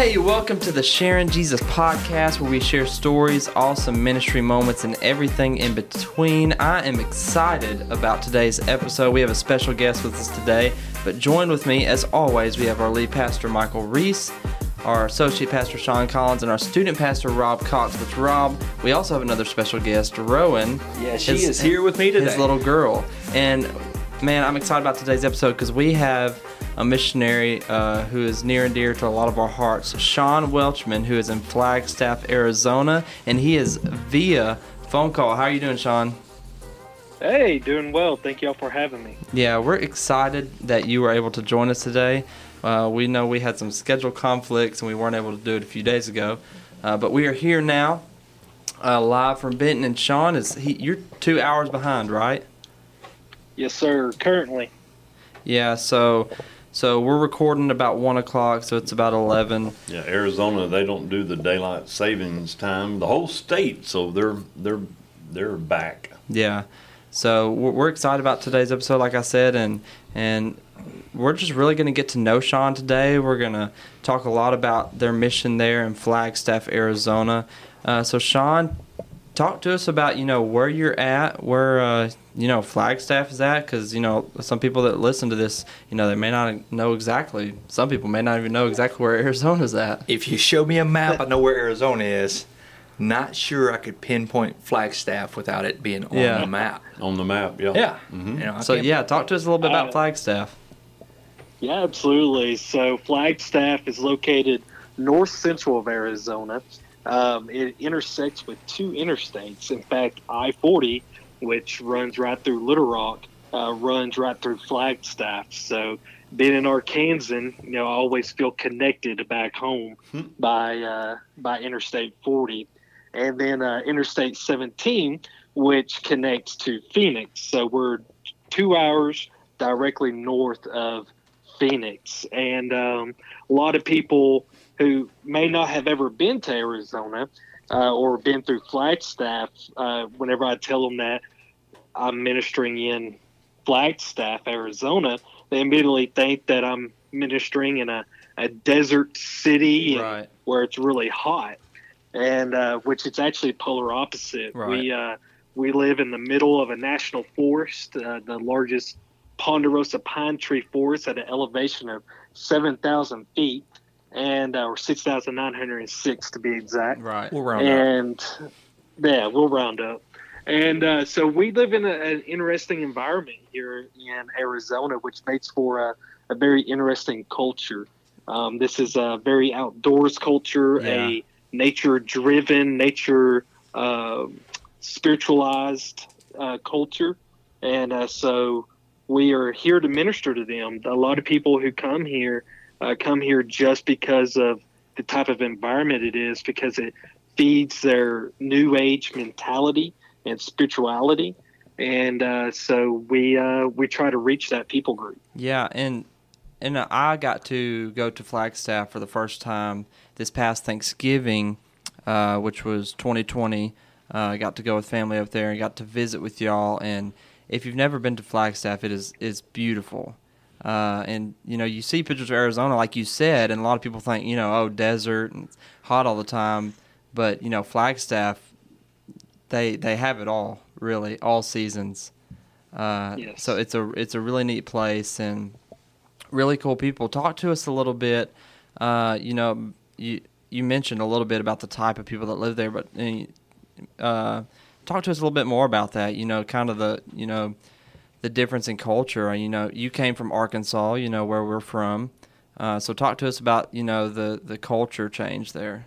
Hey, welcome to the Sharing Jesus podcast where we share stories, awesome ministry moments, and everything in between. I am excited about today's episode. We have a special guest with us today, but join with me as always. We have our lead pastor, Michael Reese, our associate pastor, Sean Collins, and our student pastor, Rob Cox. With Rob, we also have another special guest, Rowan. Yeah, she his, is here with me today. His little girl. And man, I'm excited about today's episode because we have a missionary uh, who is near and dear to a lot of our hearts, Sean Welchman, who is in Flagstaff, Arizona, and he is via phone call. How are you doing, Sean? Hey, doing well. Thank y'all for having me. Yeah, we're excited that you were able to join us today. Uh, we know we had some schedule conflicts and we weren't able to do it a few days ago, uh, but we are here now, uh, live from Benton. And Sean is he? You're two hours behind, right? Yes, sir. Currently. Yeah. So so we're recording about one o'clock, so it's about eleven. Yeah, Arizona they don't do the daylight savings time. The whole state, so they're they're they're back. Yeah, so we're excited about today's episode, like I said, and and we're just really going to get to know Sean today. We're going to talk a lot about their mission there in Flagstaff, Arizona. Uh, so Sean, talk to us about you know where you're at, where uh, you know Flagstaff is at, because you know some people that listen to this, you know they may not know exactly. Some people may not even know exactly where Arizona's at. If you show me a map, I know where Arizona is. Not sure I could pinpoint Flagstaff without it being on yeah. the map. On the map, yeah. Yeah. Mm-hmm. You know, so yeah, talk to us a little bit about uh, Flagstaff. Yeah, absolutely. So Flagstaff is located north central of Arizona. Um, it intersects with two interstates. In fact, I 40, which runs right through Little Rock, uh, runs right through Flagstaff. So, being an Arkansan, you know, I always feel connected back home hmm. by uh, by Interstate 40, and then uh, Interstate 17, which connects to Phoenix. So we're two hours directly north of Phoenix, and um, a lot of people who may not have ever been to Arizona uh, or been through Flagstaff, uh, whenever I tell them that I'm ministering in Flagstaff, Arizona, they immediately think that I'm ministering in a, a desert city right. where it's really hot, and uh, which it's actually polar opposite. Right. We uh, we live in the middle of a national forest, uh, the largest ponderosa pine tree forest at an elevation of 7,000 feet and uh, or six thousand nine hundred and six to be exact. Right. We'll round and, up. And yeah, we'll round up. And uh, so we live in a, an interesting environment here in Arizona, which makes for a, a very interesting culture. Um, this is a very outdoors culture, yeah. a nature-driven, nature uh, spiritualized uh, culture, and uh, so we are here to minister to them. A lot of people who come here uh, come here just because of the type of environment it is, because it feeds their new age mentality and spirituality. And uh, so we uh, we try to reach that people group. Yeah, and and I got to go to Flagstaff for the first time this past Thanksgiving, uh, which was 2020. Uh, I got to go with family up there and got to visit with y'all. And if you've never been to Flagstaff, it is is beautiful. Uh, and you know, you see pictures of Arizona, like you said, and a lot of people think, you know, oh, desert and hot all the time. But you know, Flagstaff, they they have it all, really, all seasons. Uh, yes. So it's a it's a really neat place and really cool people. Talk to us a little bit. Uh, you know, you you mentioned a little bit about the type of people that live there, but uh, talk to us a little bit more about that. You know, kind of the you know the difference in culture. You know, you came from Arkansas, you know where we're from. Uh, so talk to us about you know the the culture change there.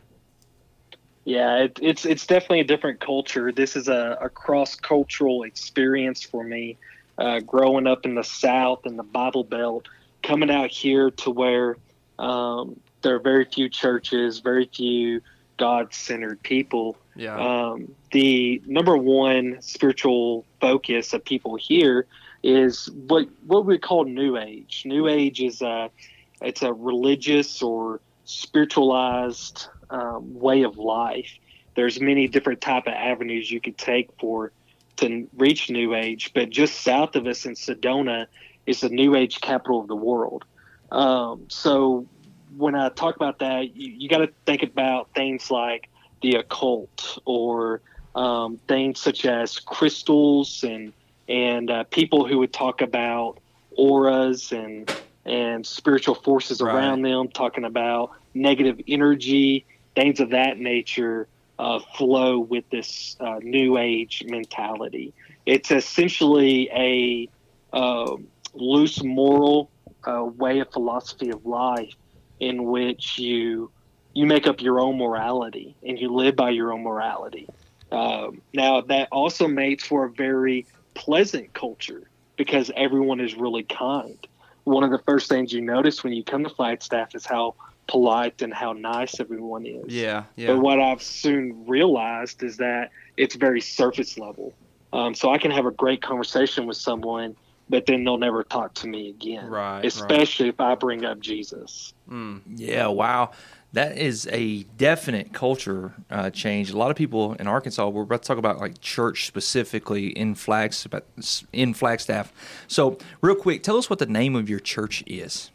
Yeah, it, it's it's definitely a different culture. This is a, a cross cultural experience for me. Uh, growing up in the South in the Bible Belt, coming out here to where um, there are very few churches, very few God centered people. Yeah. Um, the number one spiritual focus of people here is what what we call New Age. New Age is a it's a religious or spiritualized um, way of life. There's many different type of avenues you could take for to reach New Age, but just south of us in Sedona is the New Age capital of the world. Um, so when I talk about that, you, you got to think about things like the occult or um, things such as crystals and and uh, people who would talk about auras and and spiritual forces Right. around them, talking about negative energy, things of that nature, uh, flow with this uh, new age mentality. It's essentially a uh, loose moral uh, way of philosophy of life in which you you make up your own morality and you live by your own morality. Um, now that also makes for a very pleasant culture because everyone is really kind. One of the first things you notice when you come to Flagstaff is how polite and how nice everyone is. Yeah, yeah. But what I've soon realized is that it's very surface level. Um, so I can have a great conversation with someone, but then they'll never talk to me again. Right, right. Especially if I bring up Jesus. Mm. Yeah, wow. That is a definite culture uh, change. A lot of people in Arkansas, we're about to talk about like church specifically in Flags in Flagstaff. So, real quick, tell us what the name of your church is.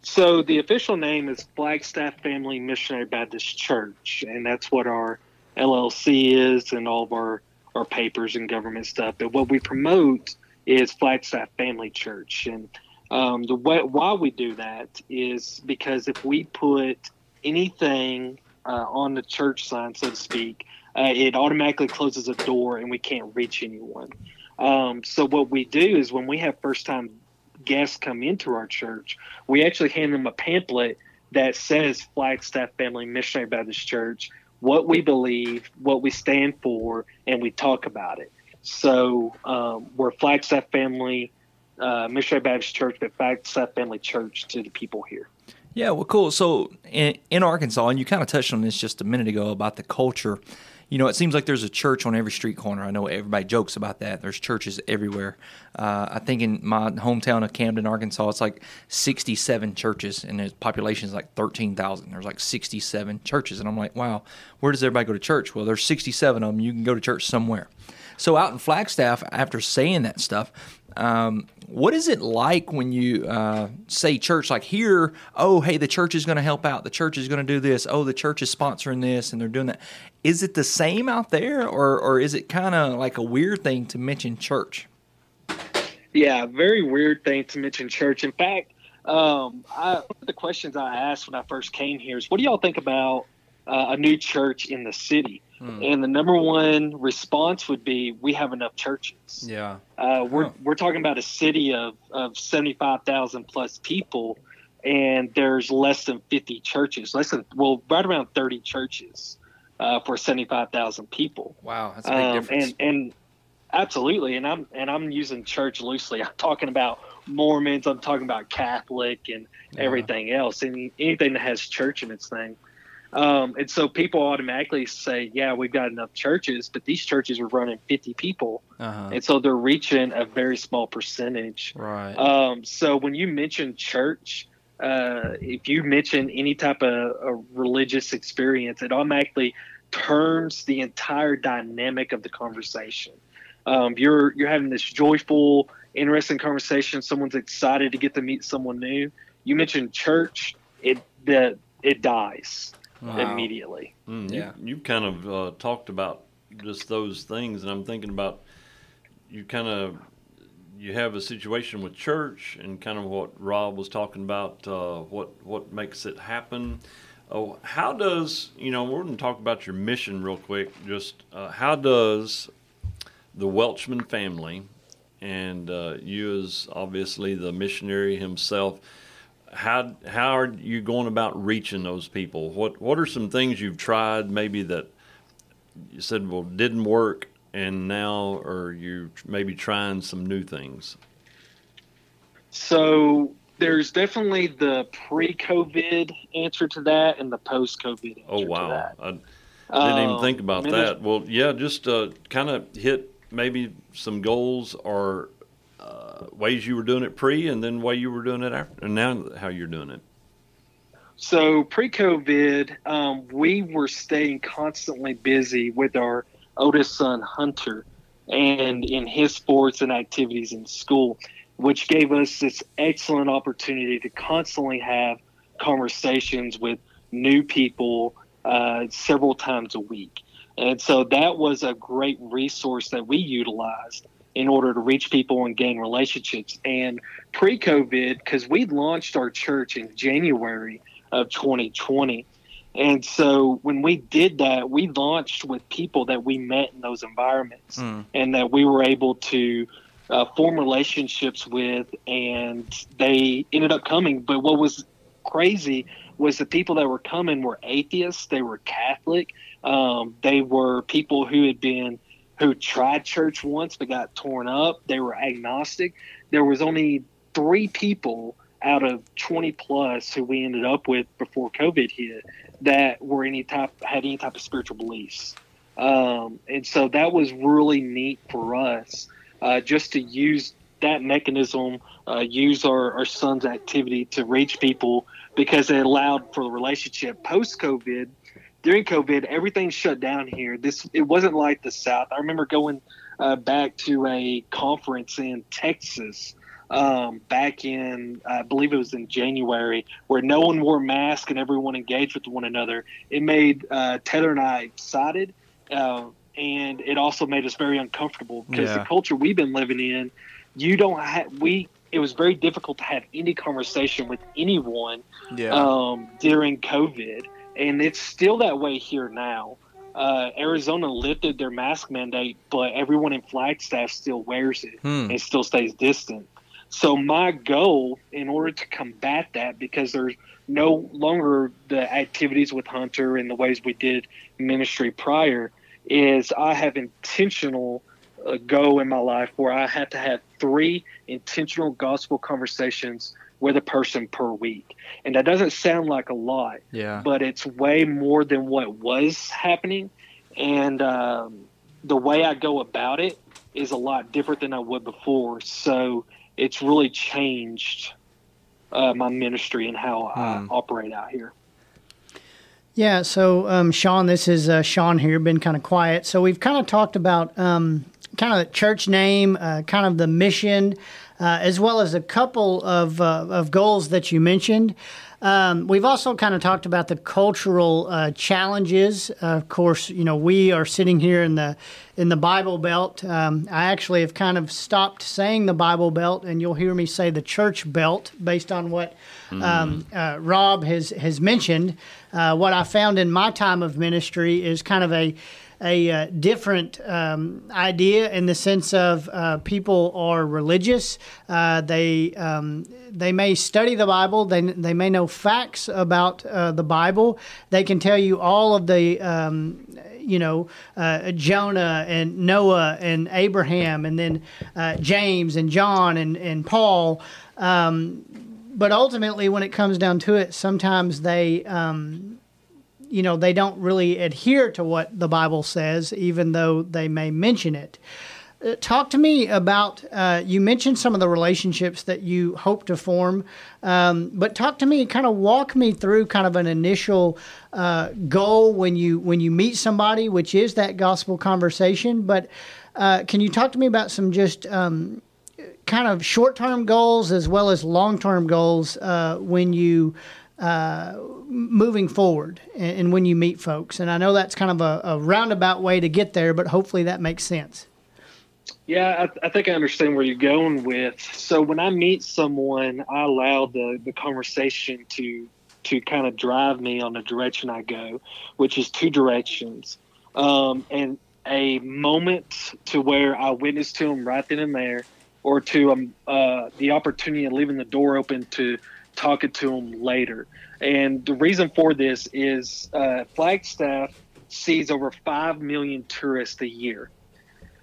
So the official name is Flagstaff Family Missionary Baptist Church, and that's what our LLC is and all of our, our papers and government stuff. But what we promote is Flagstaff Family Church. And um, the way, why we do that is because if we put anything uh, on the church sign, so to speak, uh, it automatically closes a door and we can't reach anyone. Um, so what we do is when we have first time guests come into our church, we actually hand them a pamphlet that says Flagstaff Family Missionary Baptist Church, what we believe, what we stand for, and we talk about it. So um, we're Flagstaff Family uh, Missionary Baptist Church, but Flagstaff Family Church to the people here. Yeah, well, cool. So in, in Arkansas, and you kind of touched on this just a minute ago about the culture. You know, it seems like there's a church on every street corner. I know everybody jokes about that. There's churches everywhere. Uh, I think in my hometown of Camden, Arkansas, it's like 67 churches, and the population is like 13,000. There's like 67 churches, and I'm like, wow, where does everybody go to church? Well, there's 67 of them. You can go to church somewhere. So out in Flagstaff, after saying that stuff, um, what is it like when you uh, say church? Like here, oh, hey, the church is going to help out. The church is going to do this. Oh, the church is sponsoring this, and they're doing that. Is it the same out there, or or is it kind of like a weird thing to mention church? Yeah, very weird thing to mention church. In fact, um, I, one of the questions I asked when I first came here is, what do y'all think about uh, a new church in the city? And the number one response would be, we have enough churches. Yeah. Uh, we're Huh. we're talking about a city of of seventy five thousand plus people, and there's less than fifty churches. Less than well, right around thirty churches uh, for seventy five thousand people. Wow, that's a big Um, difference. and and absolutely, and I'm and I'm using church loosely. I'm talking about Mormons. I'm talking about Catholic and everything else, and anything that has church in its thing. Um, and so people automatically say, "Yeah, we've got enough churches," but these churches are running 50 people, uh-huh. and so they're reaching a very small percentage. Right. Um, so when you mention church, uh, if you mention any type of a religious experience, it automatically turns the entire dynamic of the conversation. Um, you're you're having this joyful, interesting conversation. Someone's excited to get to meet someone new. You mention church, it the it dies Wow. immediately. Mm, Yeah. You, you've kind of uh, talked about just those things, and I'm thinking about you kind of you have a situation with church and kind of what Rob was talking about, uh, what what makes it happen. Oh, how does you know? We're going to talk about your mission real quick. Just uh, how does the Welchman family and uh, you as obviously the missionary himself how how are you going about reaching those people? What what are some things you've tried maybe that you said well didn't work and now are you maybe trying some new things? So there's definitely the pre-COVID answer to that and the post-COVID answer Oh wow. I didn't even Um, think about minis- that. Well, yeah, just uh, kind of hit maybe some goals or uh, ways you were doing it pre and then way you were doing it after and now how you're doing it. So pre-COVID, um, we were staying constantly busy with our oldest son Hunter, and in his sports and activities in school, which gave us this excellent opportunity to constantly have conversations with new people uh, several times a week. And so that was a great resource that we utilized in order to reach people and gain relationships. And pre COVID, because we launched our church in January of 2020. And so when we did that, we launched with people that we met in those environments mm. and that we were able to uh, form relationships with, and they ended up coming. But what was crazy was the people that were coming were atheists, they were Catholic, um, they were people who had been who tried church once but got torn up. They were agnostic. There was only three people out of 20 plus who we ended up with before COVID hit that were any type had any type of spiritual beliefs. Um, and so that was really neat for us uh, just to use that mechanism, uh, use our, our son's activity to reach people because it allowed for the relationship post COVID. During COVID, everything shut down here. This it wasn't like the South. I remember going uh, back to a conference in Texas um, back in, I believe it was in January, where no one wore masks and everyone engaged with one another. It made uh, Taylor and I excited, uh, and it also made us very uncomfortable because yeah. the culture we've been living in, you don't have we. It was very difficult to have any conversation with anyone yeah. um, during COVID, and it's still that way here now. Uh, Arizona lifted their mask mandate, but everyone in Flagstaff still wears it hmm. and still stays distant. So my goal, in order to combat that, because there's no longer the activities with Hunter and the ways we did ministry prior, is I have intentional uh, go in my life where I had to have three intentional gospel conversations with a person per week. And that doesn't sound like a lot, yeah. but it's way more than what was happening. And um, the way I go about it is a lot different than I would before. So it's really changed uh, my ministry and how hmm. I operate out here. Yeah, so um, Sean, this is uh, Sean here, been kind of quiet. So we've kind of talked about um, kind of the church name, uh, kind of the mission, uh, as well as a couple of, uh, of goals that you mentioned. Um, we've also kind of talked about the cultural uh, challenges. Uh, of course, you know we are sitting here in the in the Bible Belt. Um, I actually have kind of stopped saying the Bible Belt, and you'll hear me say the Church Belt based on what um, uh, Rob has has mentioned. Uh, what I found in my time of ministry is kind of a a uh, different um, idea in the sense of uh, people are religious. Uh, they um, they may study the Bible. They they may know facts about uh, the Bible. They can tell you all of the. Um, you know, uh, Jonah and Noah and Abraham, and then uh, James and John and and Paul. Um, but ultimately, when it comes down to it, sometimes they um, you know, they don't really adhere to what the Bible says, even though they may mention it. Uh, talk to me about, uh, you mentioned some of the relationships that you hope to form, um, but talk to me, kind of walk me through kind of an initial uh, goal when you, when you meet somebody, which is that gospel conversation. But uh, can you talk to me about some just um, kind of short term goals as well as long term goals uh, when you uh, moving forward and, and, when you meet folks. And I know that's kind of a, a, roundabout way to get there, but hopefully that makes sense. Yeah, I, I, think I understand where you're going with. So when I meet someone, I allow the, the conversation to to kind of drive me on the direction I go, which is two directions. Um, and a moment to where I witness to them right then and there, or to um, uh, the opportunity of leaving the door open to talking to them later. And the reason for this is uh, Flagstaff sees over 5 million tourists a year.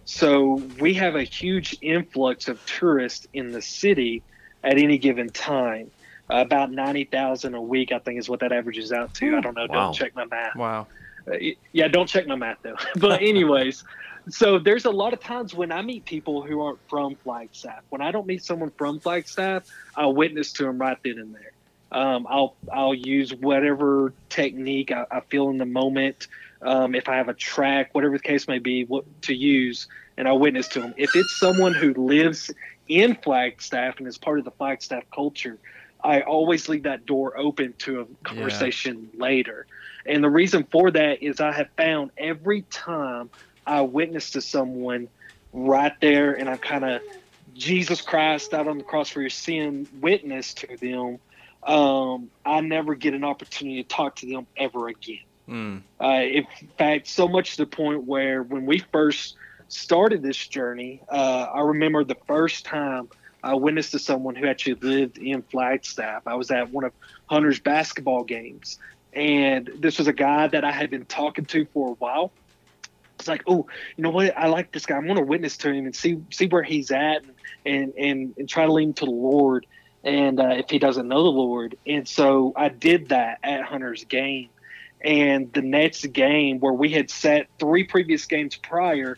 So we have a huge influx of tourists in the city at any given time. Uh, about 90,000 a week, I think, is what that averages out to. I don't know. Wow. Don't check my math. Wow. Uh, yeah, don't check my math, though. but, anyways, so there's a lot of times when I meet people who aren't from Flagstaff. When I don't meet someone from Flagstaff, I'll witness to them right then and there. Um, I'll I'll use whatever technique I, I feel in the moment. Um, if I have a track, whatever the case may be, what to use, and I'll witness to them. If it's someone who lives in Flagstaff and is part of the Flagstaff culture, I always leave that door open to a conversation yeah. later. And the reason for that is I have found every time I witness to someone right there and I'm kind of Jesus Christ out on the cross for your sin witness to them, um, I never get an opportunity to talk to them ever again. Mm. Uh, in fact, so much to the point where when we first started this journey, uh, I remember the first time I witnessed to someone who actually lived in Flagstaff. I was at one of Hunter's basketball games, and this was a guy that I had been talking to for a while. It's like, oh, you know what? I like this guy. I'm going to witness to him and see see where he's at, and and and, try to lead him to the Lord. And uh, if he doesn't know the Lord, and so I did that at Hunter's game. And the next game, where we had sat three previous games prior,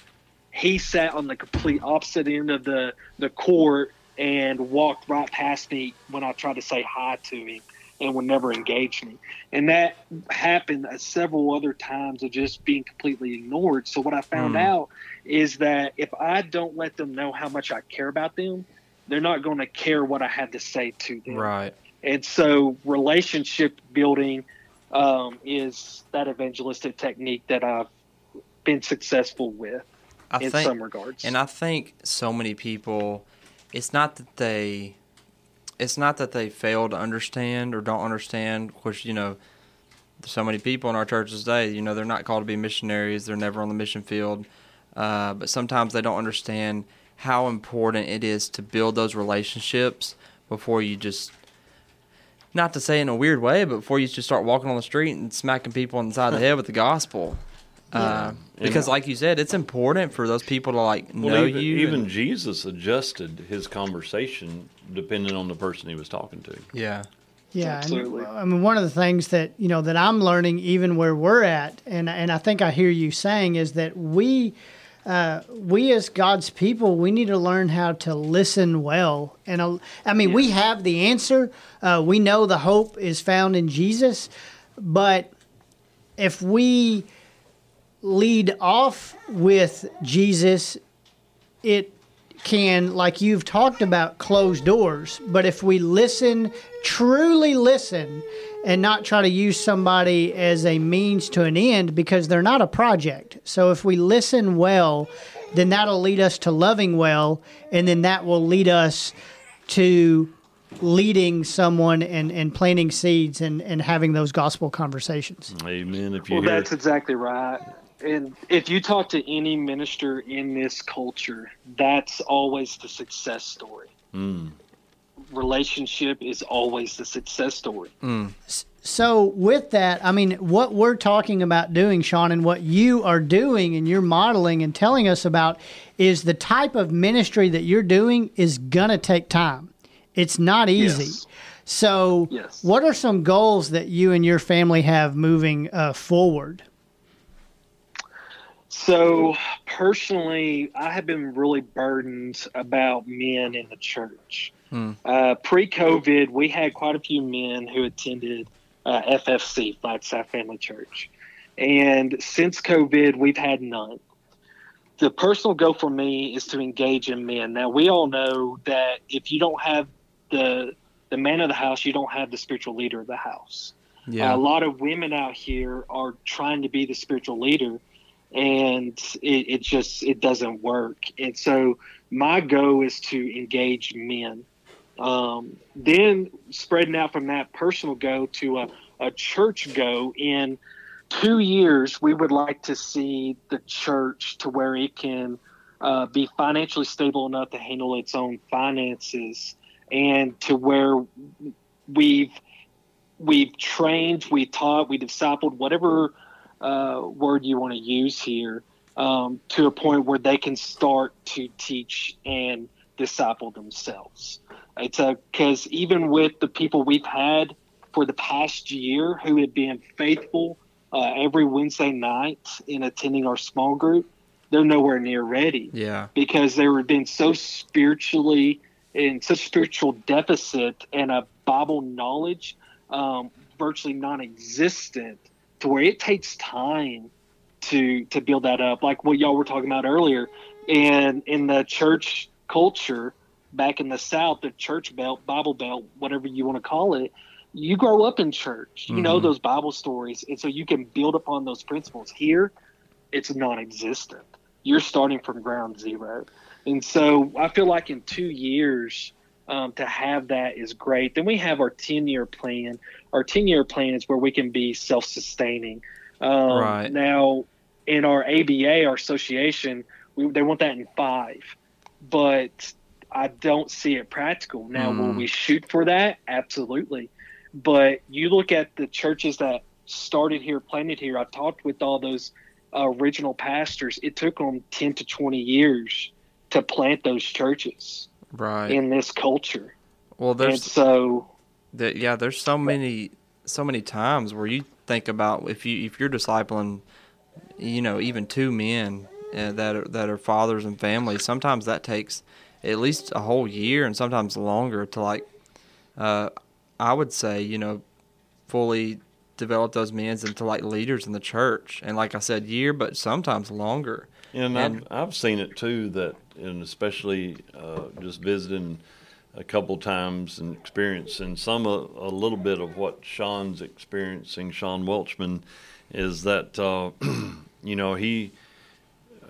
he sat on the complete opposite end of the the court and walked right past me when I tried to say hi to him and would never engage me. And that happened several other times of just being completely ignored. So what I found mm. out is that if I don't let them know how much I care about them, they're not going to care what I had to say to them. Right. And so relationship building um, is that evangelistic technique that I've been successful with I in think, some regards. And I think so many people it's not that they it's not that they fail to understand or don't understand which you know so many people in our churches today you know they're not called to be missionaries they're never on the mission field uh, but sometimes they don't understand how important it is to build those relationships before you just not to say in a weird way but before you just start walking on the street and smacking people inside the head with the gospel uh, because, like you said, it's important for those people to like well, know even, you. Even and, Jesus adjusted his conversation depending on the person he was talking to. Yeah. Yeah, Absolutely. And, I mean, one of the things that you know that I'm learning, even where we're at, and and I think I hear you saying is that we, uh, we as God's people, we need to learn how to listen well. And uh, I mean, we have the answer. Uh, we know the hope is found in Jesus, but if we lead off with Jesus, it can, like you've talked about, close doors. But if we listen, truly listen, and not try to use somebody as a means to an end because they're not a project. So if we listen well, then that'll lead us to loving well, and then that will lead us to leading someone and, and planting seeds and, and having those gospel conversations. Amen. If you well, hear... that's exactly right and if you talk to any minister in this culture, that's always the success story. Mm. Relationship is always the success story. Mm. So, with that, I mean, what we're talking about doing, Sean, and what you are doing and you're modeling and telling us about is the type of ministry that you're doing is going to take time. It's not easy. Yes. So, yes. what are some goals that you and your family have moving uh, forward? So personally, I have been really burdened about men in the church. Hmm. Uh, pre-COVID, we had quite a few men who attended uh, FFC, Flagstaff Family Church, and since COVID, we've had none. The personal goal for me is to engage in men. Now we all know that if you don't have the the man of the house, you don't have the spiritual leader of the house. Yeah. Uh, a lot of women out here are trying to be the spiritual leader and it, it just it doesn't work. And so my goal is to engage men. Um, then spreading out from that personal go to a, a church go in two years, we would like to see the church to where it can uh, be financially stable enough to handle its own finances and to where we've we've trained, we taught, we discipled, whatever uh, word you want to use here um, to a point where they can start to teach and disciple themselves. It's because even with the people we've had for the past year who have been faithful uh, every Wednesday night in attending our small group, they're nowhere near ready. Yeah. Because they were being so spiritually in such spiritual deficit and a Bible knowledge um, virtually non-existent to where it takes time to to build that up like what y'all were talking about earlier and in the church culture back in the South, the church belt, Bible belt, whatever you want to call it, you grow up in church. You know Mhm. those Bible stories, and so you can build upon those principles. Here, it's non-existent. You're starting from ground zero, and so I feel like in two years. Um, to have that is great. Then we have our 10 year plan. Our 10 year plan is where we can be self sustaining. Um, Right. Now, in our ABA, our association, we, they want that in five, but I don't see it practical. Now, will Mm. we shoot for that? Absolutely. But you look at the churches that started here, planted here. I talked with all those uh, original pastors. It took them 10 to 20 years to plant those churches Right. in this culture. well, And there's so, that yeah there's so many so many times where you think about if you if you're discipling you know even two men uh, that are that are fathers and families sometimes that takes at least a whole year and sometimes longer to like uh i would say you know fully develop those men into like leaders in the church and like i said year but sometimes longer. And, And- I've, I've seen it too that, and especially uh, just visiting a couple times and experiencing some a, a little bit of what Sean's experiencing, Sean Welchman, is that uh, you know he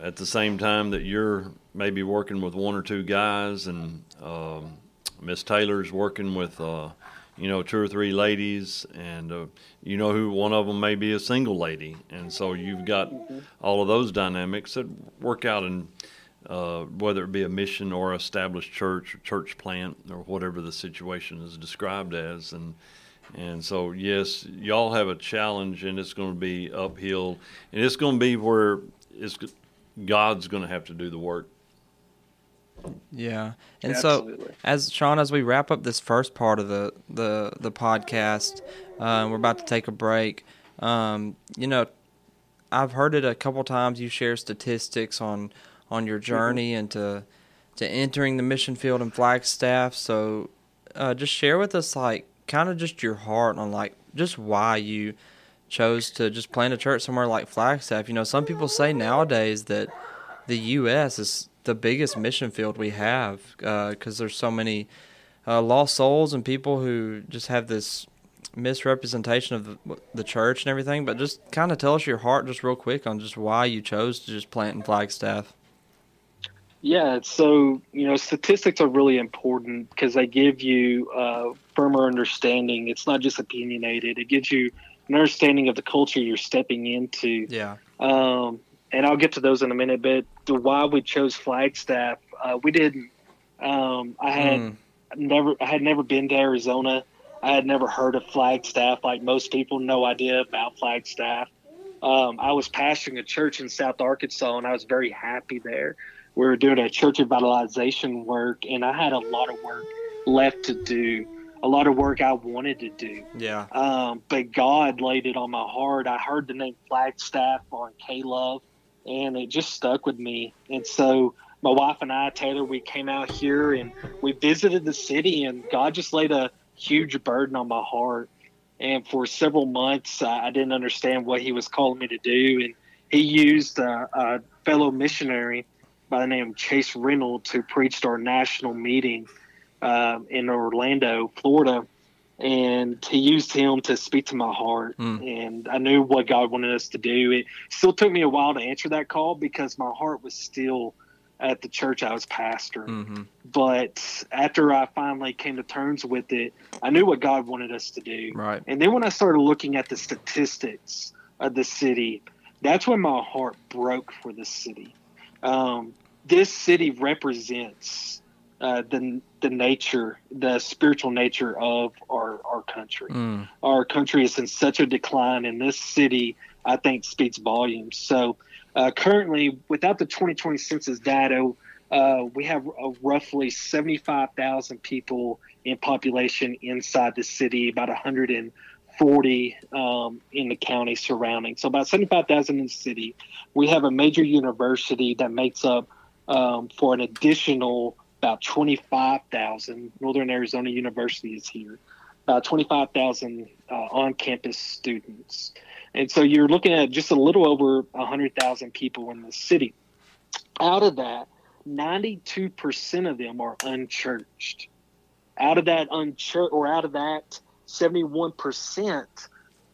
at the same time that you're maybe working with one or two guys and um, Miss Taylor's working with uh, you know two or three ladies and uh, you know who one of them may be a single lady. And so you've got all of those dynamics that work out in uh, whether it be a mission or established church or church plant or whatever the situation is described as. And and so yes y'all have a challenge and it's going to be uphill. And it's going to be where it's God's going to have to do the work Yeah, and so as Sean, as we wrap up this first part of the the the podcast, uh, we're about to take a break. Um, you know, I've heard it a couple times. You share statistics on on your journey into to entering the mission field in Flagstaff. So, uh, just share with us, like, kind of just your heart on like just why you chose to just plant a church somewhere like Flagstaff. You know, some people say nowadays that the U.S. is the biggest mission field we have because there's so many uh, lost souls and people who just have this misrepresentation of the, the church and everything. But just kind of tell us your heart, just real quick, on just why you chose to just plant in Flagstaff. Yeah, so you know, statistics are really important because they give you a firmer understanding. It's not just opinionated; it gives you an understanding of the culture you're stepping into. Yeah. Um, and I'll get to those in a minute. But the why we chose Flagstaff, uh, we didn't. Um, I had Mm. never, I had never been to Arizona. I had never heard of Flagstaff. Like most people, no idea about Flagstaff. Um, I was pastoring a church in South Arkansas, and I was very happy there. We were doing a church revitalization work, and I had a lot of work left to do. A lot of work I wanted to do. Yeah. Um, but God laid it on my heart. I heard the name Flagstaff on K Love, and it just stuck with me. And so my wife and I, Taylor, we came out here and we visited the city, and God just laid a huge burden on my heart. And for several months, I didn't understand what He was calling me to do. And He used a, a fellow missionary by the name of Chase Reynolds who preached our national meeting um, in Orlando, Florida and he used him to speak to my heart Mm. and i knew what god wanted us to do it still took me a while to answer that call because my heart was still at the church i was pastoring Mm-hmm. but after i finally came to terms with it i knew what god wanted us to do Right. and then when i started looking at the statistics of the city that's when my heart broke for the city um, this city represents uh, the the nature, the spiritual nature of our our country. Mm. Our country is in such a decline, and this city, I think, speaks volumes. So, uh, currently, without the 2020 census data, uh, we have uh, roughly 75,000 people in population inside the city, about 140 um, in the county surrounding. So, about 75,000 in the city. We have a major university that makes up um, for an additional about 25,000. Northern Arizona University is here. About 25,000 uh, on campus students. And so you're looking at just a little over 100,000 people in the city. Out of that, 92% of them are unchurched. Out of that unchurched, or out of that 71%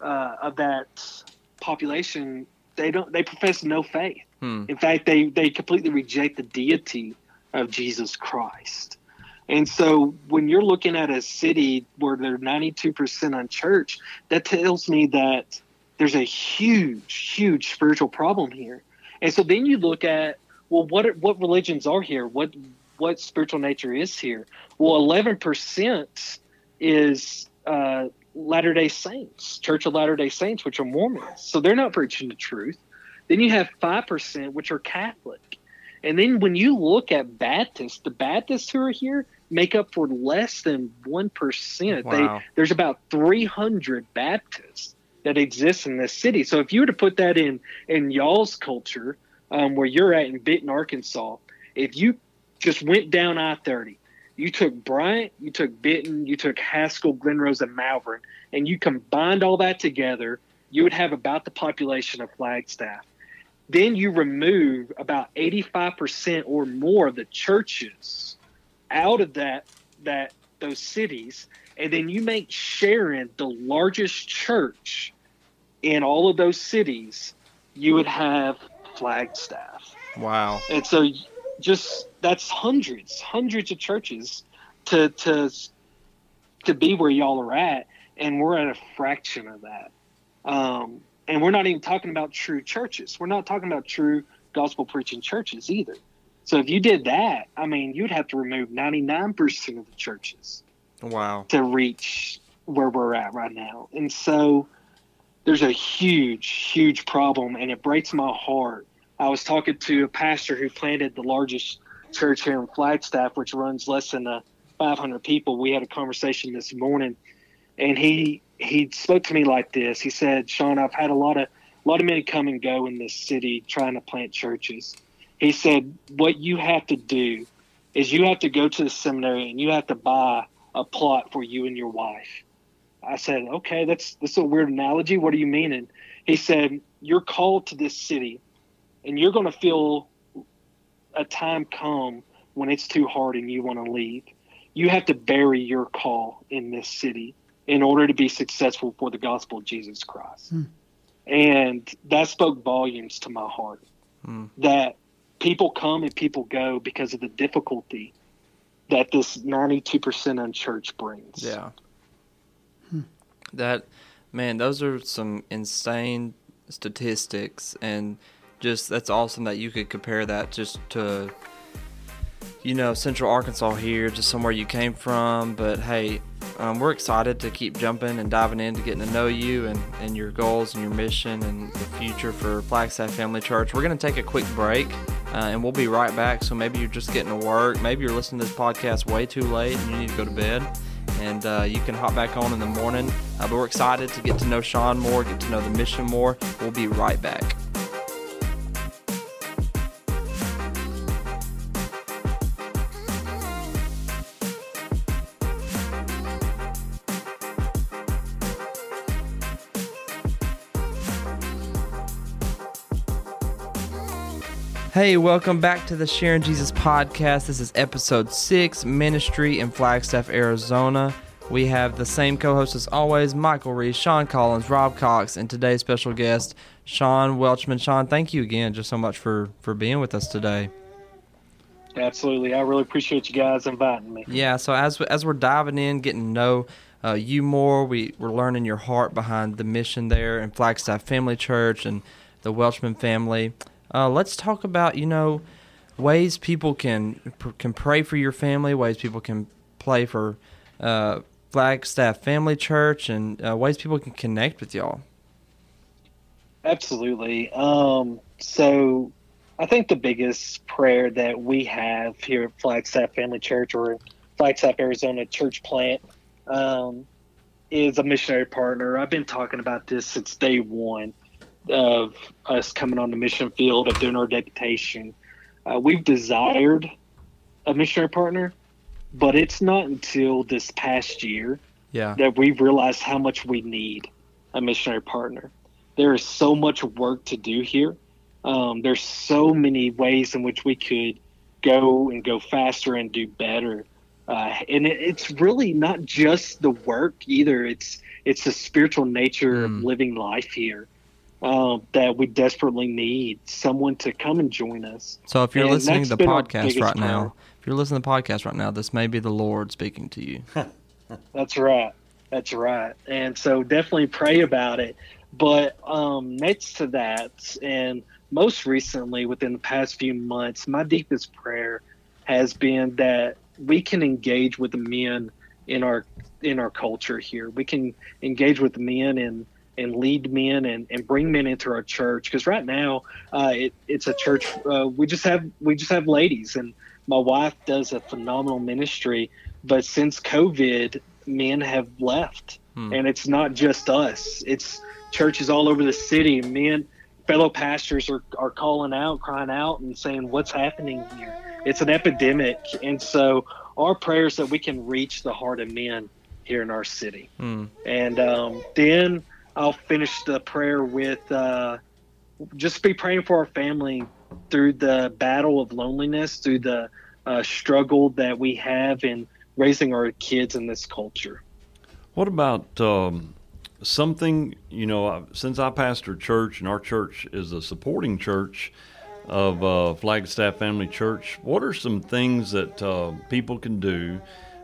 uh, of that population, they don't they profess no faith. Hmm. In fact, they they completely reject the deity of Jesus Christ. And so when you're looking at a city where they're 92% unchurched, that tells me that there's a huge, huge spiritual problem here. And so then you look at, well, what what religions are here? What what spiritual nature is here? Well, 11% is uh, Latter Day Saints, Church of Latter Day Saints, which are Mormons. So they're not preaching the truth. Then you have 5%, which are Catholic. And then when you look at Baptists, the Baptists who are here make up for less than 1%. Wow. They, there's about 300 Baptists that exist in this city. So if you were to put that in, in y'all's culture, um, where you're at in Benton, Arkansas, if you just went down I 30, you took Bryant, you took Benton, you took Haskell, Glen Rose, and Malvern, and you combined all that together, you would have about the population of Flagstaff. Then you remove about 85% or more of the churches out of that that those cities, and then you make Sharon the largest church in all of those cities, you would have Flagstaff. Wow. And so just that's hundreds, hundreds of churches to to to be where y'all are at, and we're at a fraction of that. Um, and we're not even talking about true churches. We're not talking about true gospel preaching churches either. So if you did that, I mean, you'd have to remove 99% of the churches Wow. to reach where we're at right now. And so there's a huge, huge problem, and it breaks my heart. I was talking to a pastor who planted the largest church here in Flagstaff, which runs less than uh, 500 people. We had a conversation this morning, and he he spoke to me like this. He said, "Sean, I've had a lot of a lot of men come and go in this city trying to plant churches." He said, "What you have to do is you have to go to the seminary and you have to buy a plot for you and your wife." I said, "Okay, that's that's a weird analogy. What do you mean?" And he said, "You're called to this city, and you're going to feel a time come when it's too hard and you want to leave. You have to bury your call in this city in order to be successful for the gospel of Jesus Christ." Hmm. And that spoke volumes to my heart. Hmm. That people come and people go because of the difficulty that this 92% unchurched brings. Yeah. Hmm. That man, those are some insane statistics and just that's awesome that you could compare that just to you know, Central Arkansas here, just somewhere you came from. But hey, um, we're excited to keep jumping and diving into getting to know you and, and your goals and your mission and the future for Flagstaff Family Church. We're going to take a quick break uh, and we'll be right back. So maybe you're just getting to work. Maybe you're listening to this podcast way too late and you need to go to bed. And uh, you can hop back on in the morning. Uh, but we're excited to get to know Sean more, get to know the mission more. We'll be right back. Hey, welcome back to the Sharing Jesus podcast. This is episode six, Ministry in Flagstaff, Arizona. We have the same co hosts as always Michael Reese, Sean Collins, Rob Cox, and today's special guest, Sean Welchman. Sean, thank you again just so much for, for being with us today. Absolutely. I really appreciate you guys inviting me. Yeah, so as as we're diving in, getting to know uh, you more, we we're learning your heart behind the mission there in Flagstaff Family Church and the Welchman family. Uh, let's talk about you know ways people can can pray for your family, ways people can play for uh, Flagstaff Family Church, and uh, ways people can connect with y'all. Absolutely. Um, so I think the biggest prayer that we have here at Flagstaff Family Church or Flagstaff Arizona Church Plant um, is a missionary partner. I've been talking about this since day one of us coming on the mission field of doing our deputation. Uh, we've desired a missionary partner, but it's not until this past year Yeah, that we've realized how much we need a missionary partner. There is so much work to do here. Um, there's so many ways in which we could go and go faster and do better. Uh, and it, it's really not just the work either. It's it's the spiritual nature of Mm. living life here um, that we desperately need someone to come and join us. So if you're And listening to the podcast biggest right now, if you're listening to the podcast right now, this may be the Lord speaking to you. That's right. That's right. And so definitely pray about it. But um, next to that, and most recently within the past few months, my deepest prayer has been that we can engage with the men in our in our culture here. We can engage with the men and and lead men and, and bring men into our church. Because right now uh, it, it's a church uh, we just have we just have ladies and my wife does a phenomenal ministry. But since covid men have left. Hmm. and it's not just us. It's churches all over the city. Men fellow pastors are, are calling out crying out and saying what's happening here? It's an epidemic. And so our prayers that we can reach the heart of men here in our city. Hmm. and um, then I'll finish the prayer with uh, just be praying for our family through the battle of loneliness, through the uh, struggle that we have in raising our kids in this culture. What about um, something, you know, since I pastor church and our church is a supporting church of uh, Flagstaff Family Church, what are some things that uh, people can do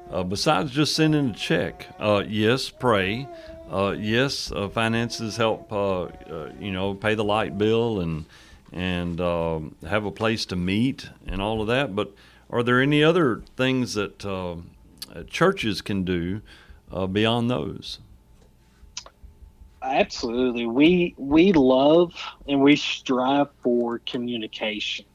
uh, besides just sending a check? Uh, yes, pray. Uh, yes, uh, finances help, uh, uh, you know, pay the light bill and and um have a place to meet and all of that. But are there any other things that uh, uh, churches can do uh, beyond those? Absolutely, we we love and we strive for communication.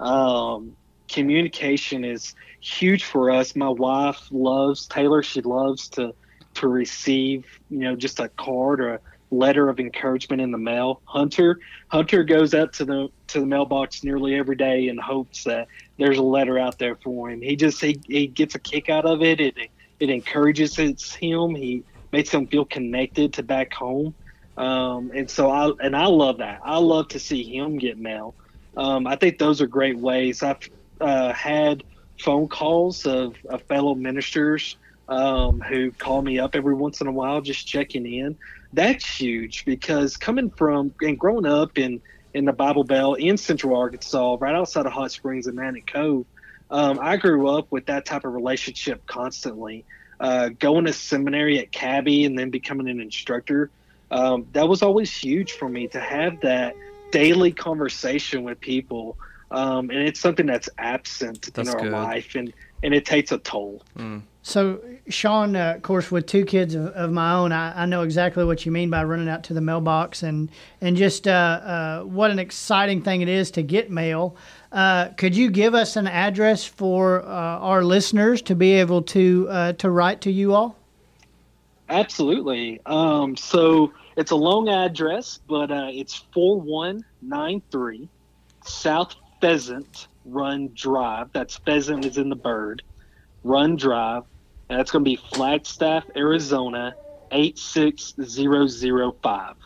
Um, communication is huge for us. My wife loves Taylor. She loves to to receive, you know, just a card or a letter of encouragement in the mail. Hunter Hunter goes out to the to the mailbox nearly every day and hopes that there's a letter out there for him. He just he, he gets a kick out of it. It it encourages him. He makes him feel connected to back home. Um, and so I and I love that. I love to see him get mail. Um, I think those are great ways. I've uh, had phone calls of, of fellow ministers um, who call me up every once in a while just checking in. That's huge because coming from and growing up in in the Bible Belt in Central Arkansas, right outside of Hot Springs and Magnet Cove, um, I grew up with that type of relationship constantly. Uh, going to seminary at Cabby and then becoming an instructor, um, that was always huge for me to have that daily conversation with people. Um, and it's something that's absent That's in our good. life, and, and it takes a toll. So, Sean, uh, of course, with two kids of, of my own, I, I know exactly what you mean by running out to the mailbox and and just uh, uh, what an exciting thing it is to get mail. Uh, could you give us an address for uh, our listeners to be able to uh, to write to you all? Absolutely. Um, so it's a long address, but it's 4193 South Pheasant Run Drive. That's pheasant is in the bird. Run Drive. And that's going to be Flagstaff, Arizona 86005.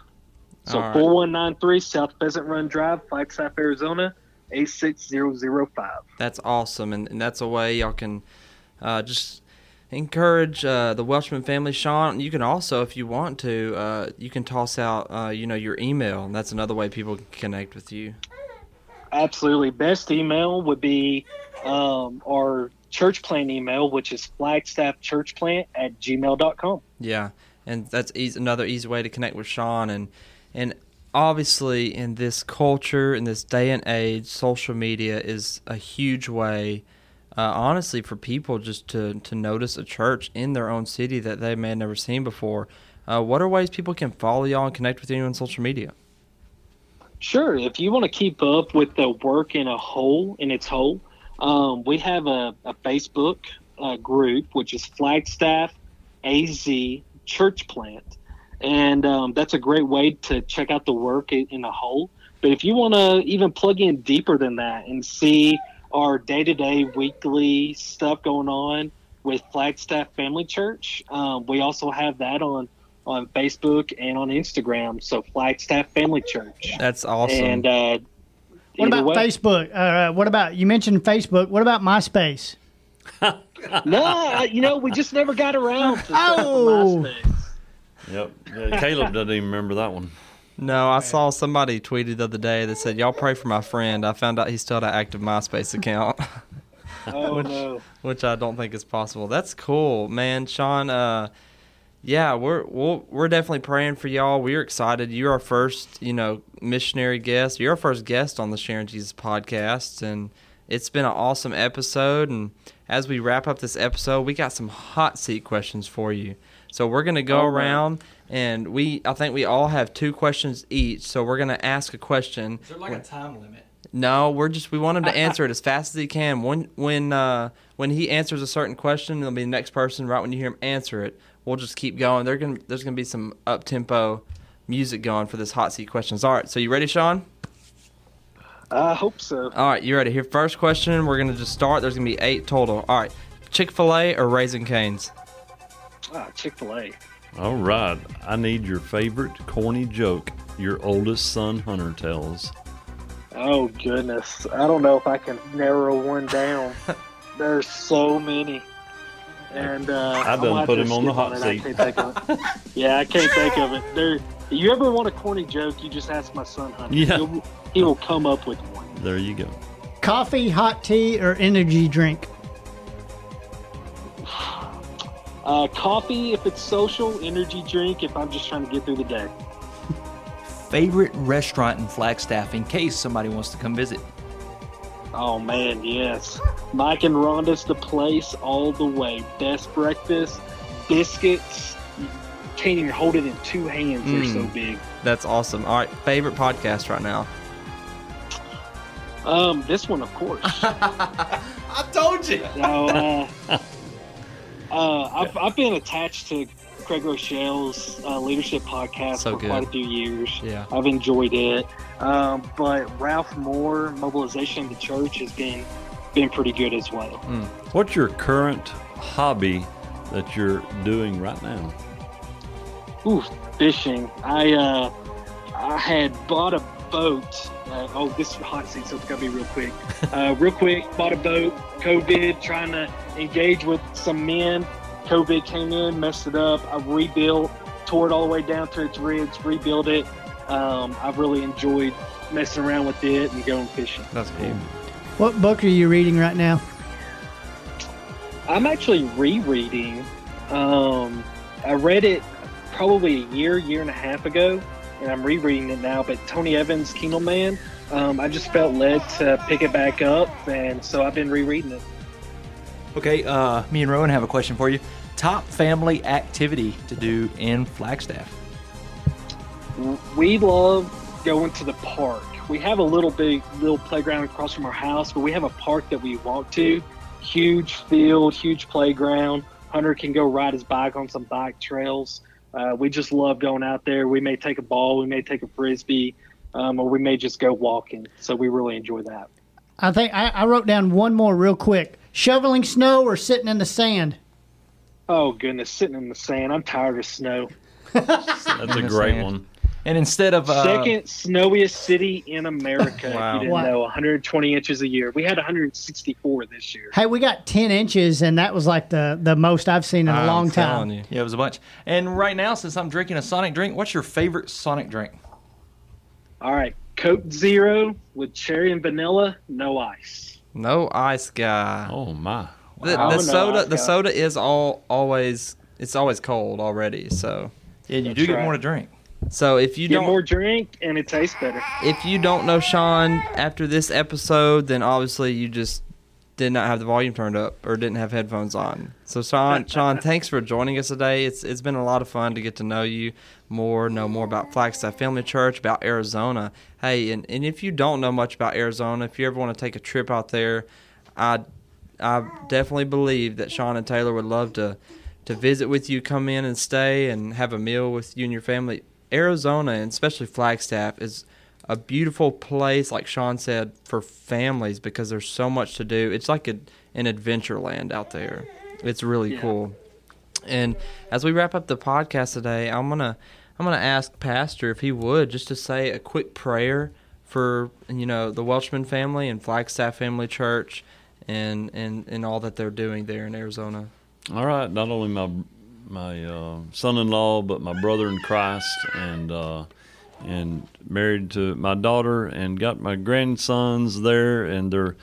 So All right. 4193 South Pheasant Run Drive, Flagstaff, Arizona 86005. That's awesome, and, and that's a way y'all can uh, just encourage uh, the Welshman family. Sean, you can also, if you want to, uh, you can toss out, uh, you know, your email, and that's another way people can connect with you. Absolutely. Best email would be um, our church plant email, which is flagstaffchurchplant at gmail.com. Yeah, and that's easy, another easy way to connect with Sean, and and obviously in this culture, in this day and age, social media is a huge way. Uh, honestly, for people just to, to notice a church in their own city that they may have never seen before, uh, what are ways people can follow y'all and connect with you on social media? Sure. If you want to keep up with the work in a whole, in its whole, um, we have a, a Facebook uh, group, which is Flagstaff AZ Church Plant. And um, that's a great way to check out the work in, in a whole. But if you want to even plug in deeper than that and see our day to day, weekly stuff going on with Flagstaff Family Church, um, we also have that on on Facebook and on Instagram. So Flagstaff Family Church. That's awesome. And uh, What Either about way. Facebook? Uh, what about you mentioned Facebook? What about MySpace? No, I- you know, we just never got around to stuff Oh. on MySpace. Yep. Yeah, Caleb doesn't even remember that one. No, I saw somebody tweeted the other day that said, "Y'all pray for my friend." I found out he still had an active MySpace account, Oh no. which I don't think is possible. That's cool, man. Sean, uh, yeah, we're we're we're definitely praying for y'all. We're excited. You're our first, you know, missionary guest. You're our first guest on the Sharing Jesus podcast, and it's been an awesome episode. And as we wrap up this episode, we got some hot seat questions for you. So we're gonna go right. around, and we I think we all have two questions each. So we're gonna ask a question. Is there like a time limit? No, we're just we want him to answer it as fast as he can. When when uh, when he answers a certain question, it'll be the next person. Right when you hear him answer it, we'll just keep going. They're gonna there's gonna be some up tempo music going for this hot seat questions. All right, so you ready, Sean? I hope so. All right, you ready? Here, first question. We're gonna just start. There's gonna be eight total. All right, Chick Fil A or Raising Canes? Ah, Chick Fil A. All right. I need your favorite corny joke your oldest son Hunter tells. Oh goodness, I don't know if I can narrow one down. There's so many, and uh, I I'm done put to him on the skip hot it. I seat. can't think of it. yeah, I can't think of it. There, you ever want a corny joke? You just ask my son Honey. Yeah. He'll, he will come up with one. There you go. Coffee, hot tea, or energy drink? Uh, coffee if it's social, energy drink if I'm just trying to get through the day. Favorite restaurant in Flagstaff in case somebody wants to come visit? Oh man, yes. Mike and Rhonda's the place all the way. Best breakfast, biscuits. You can't even hold it in two hands. They're so Mm. big. That's awesome. All right, favorite podcast right now? Um, this one, of course. I told you. So, uh, uh, I've, I've been attached to Craig Groeschel's uh, leadership podcast So for good. quite a few years. Yeah. I've enjoyed it. Um, but Ralph Moore, mobilization of the church, has been been pretty good as well. What's your current hobby that you're doing right now? Ooh, fishing. I uh, I had bought a boat. Uh, oh, this is hot seat, so it's gotta be real quick. Uh, real quick, bought a boat. COVID, trying to engage with some men. COVID came in, messed it up. I rebuilt, tore it all the way down to its ribs, rebuilt it. Um, I've really enjoyed messing around with it and going fishing. That's cool. What book are you reading right now? I'm actually rereading. Um, I read it probably a year, year and a half ago, and I'm rereading it now. But Tony Evans' Kingdom Man, um, I just felt led to pick it back up, and so I've been rereading it. Okay, uh, me and Rowan have a question for you. Top family activity to do in Flagstaff? We love going to the park. We have a little big little playground across from our house, but we have a park that we walk to. Huge field, huge playground. Hunter can go ride his bike on some bike trails. Uh, we just love going out there. We may take a ball, we may take a frisbee, um, or we may just go walking. So we really enjoy that. I think I, I wrote down one more real quick. Shoveling snow or sitting in the sand? Oh goodness, sitting in the sand. I'm tired of snow. That's a Understand. great one. And instead of uh, Second snowiest city in America. Wow. If you didn't Wow. know, 120 inches a year. We had 164 this year. Hey, we got 10 inches, and that was like the, the most I've seen in a I'm long telling time. you. yeah, it was a bunch. And right now, since I'm drinking a Sonic drink, what's your favorite Sonic drink? All right, Coke Zero with cherry and vanilla, no ice. No ice guy. Oh my! The, Wow. the Oh, soda, I've the got- soda is all always it's always cold already. So, Yeah, you That's do get right. more to drink. so if you Get don't more drink and it tastes better. if you don't know Sean after this episode, then obviously you just did not have the volume turned up or didn't have headphones on. So Sean, Sean, thanks for joining us today. It's it's been a lot of fun to get to know you more, know more about Flagstaff Family Church, about Arizona. Hey, and, and if you don't know much about Arizona, if you ever want to take a trip out there, I I definitely believe that Sean and Taylor would love to to visit with you, come in and stay and have a meal with you and your family. Arizona and especially Flagstaff is a beautiful place, like Sean said, for families because there's so much to do. It's like a, an adventure land out there. It's really Yeah. cool. And as we wrap up the podcast today, I'm gonna I'm gonna ask Pastor if he would just to say a quick prayer for you know the Welchman family and Flagstaff Family Church, and and and all that they're doing there in Arizona. All right, not only my my uh, son-in-law, but my brother in Christ, and uh, and married to my daughter, and got my grandsons there, and they're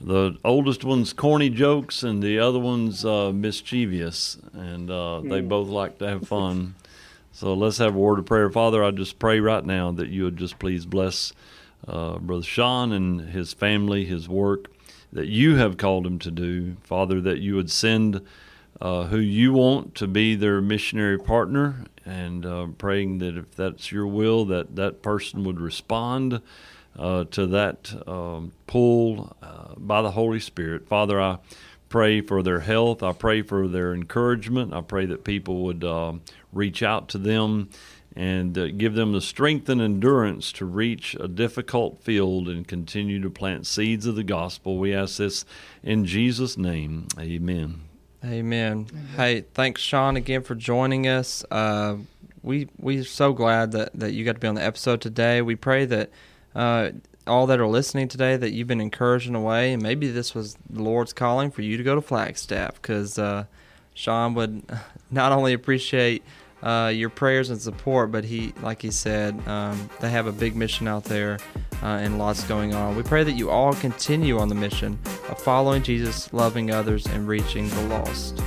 the oldest one's corny jokes, and the other one's uh, mischievous, and uh, they Hmm. both like to have fun. So let's have a word of prayer, Father. I just pray right now that you would just please bless uh, Brother Sean and his family, his work that you have called him to do, Father. That you would send uh, who you want to be their missionary partner, and uh, praying that if that's your will, that that person would respond uh, to that um, pull uh, by the Holy Spirit. Father, I pray for their health. I pray for their encouragement. I pray that people would um reach out to them and uh, give them the strength and endurance to reach a difficult field and continue to plant seeds of the gospel. We ask this in Jesus' name. Amen. Amen. Hey, thanks, Sean, again for joining us. Uh, we we're so glad that, that you got to be on the episode today. We pray that uh, all that are listening today that you've been encouraged in a way, and maybe this was the Lord's calling for you to go to Flagstaff because uh, Sean would not only appreciate uh, your prayers and support, but he, like he said, um, they have a big mission out there uh, and lots going on. We pray that you all continue on the mission of following Jesus, loving others, and reaching the lost.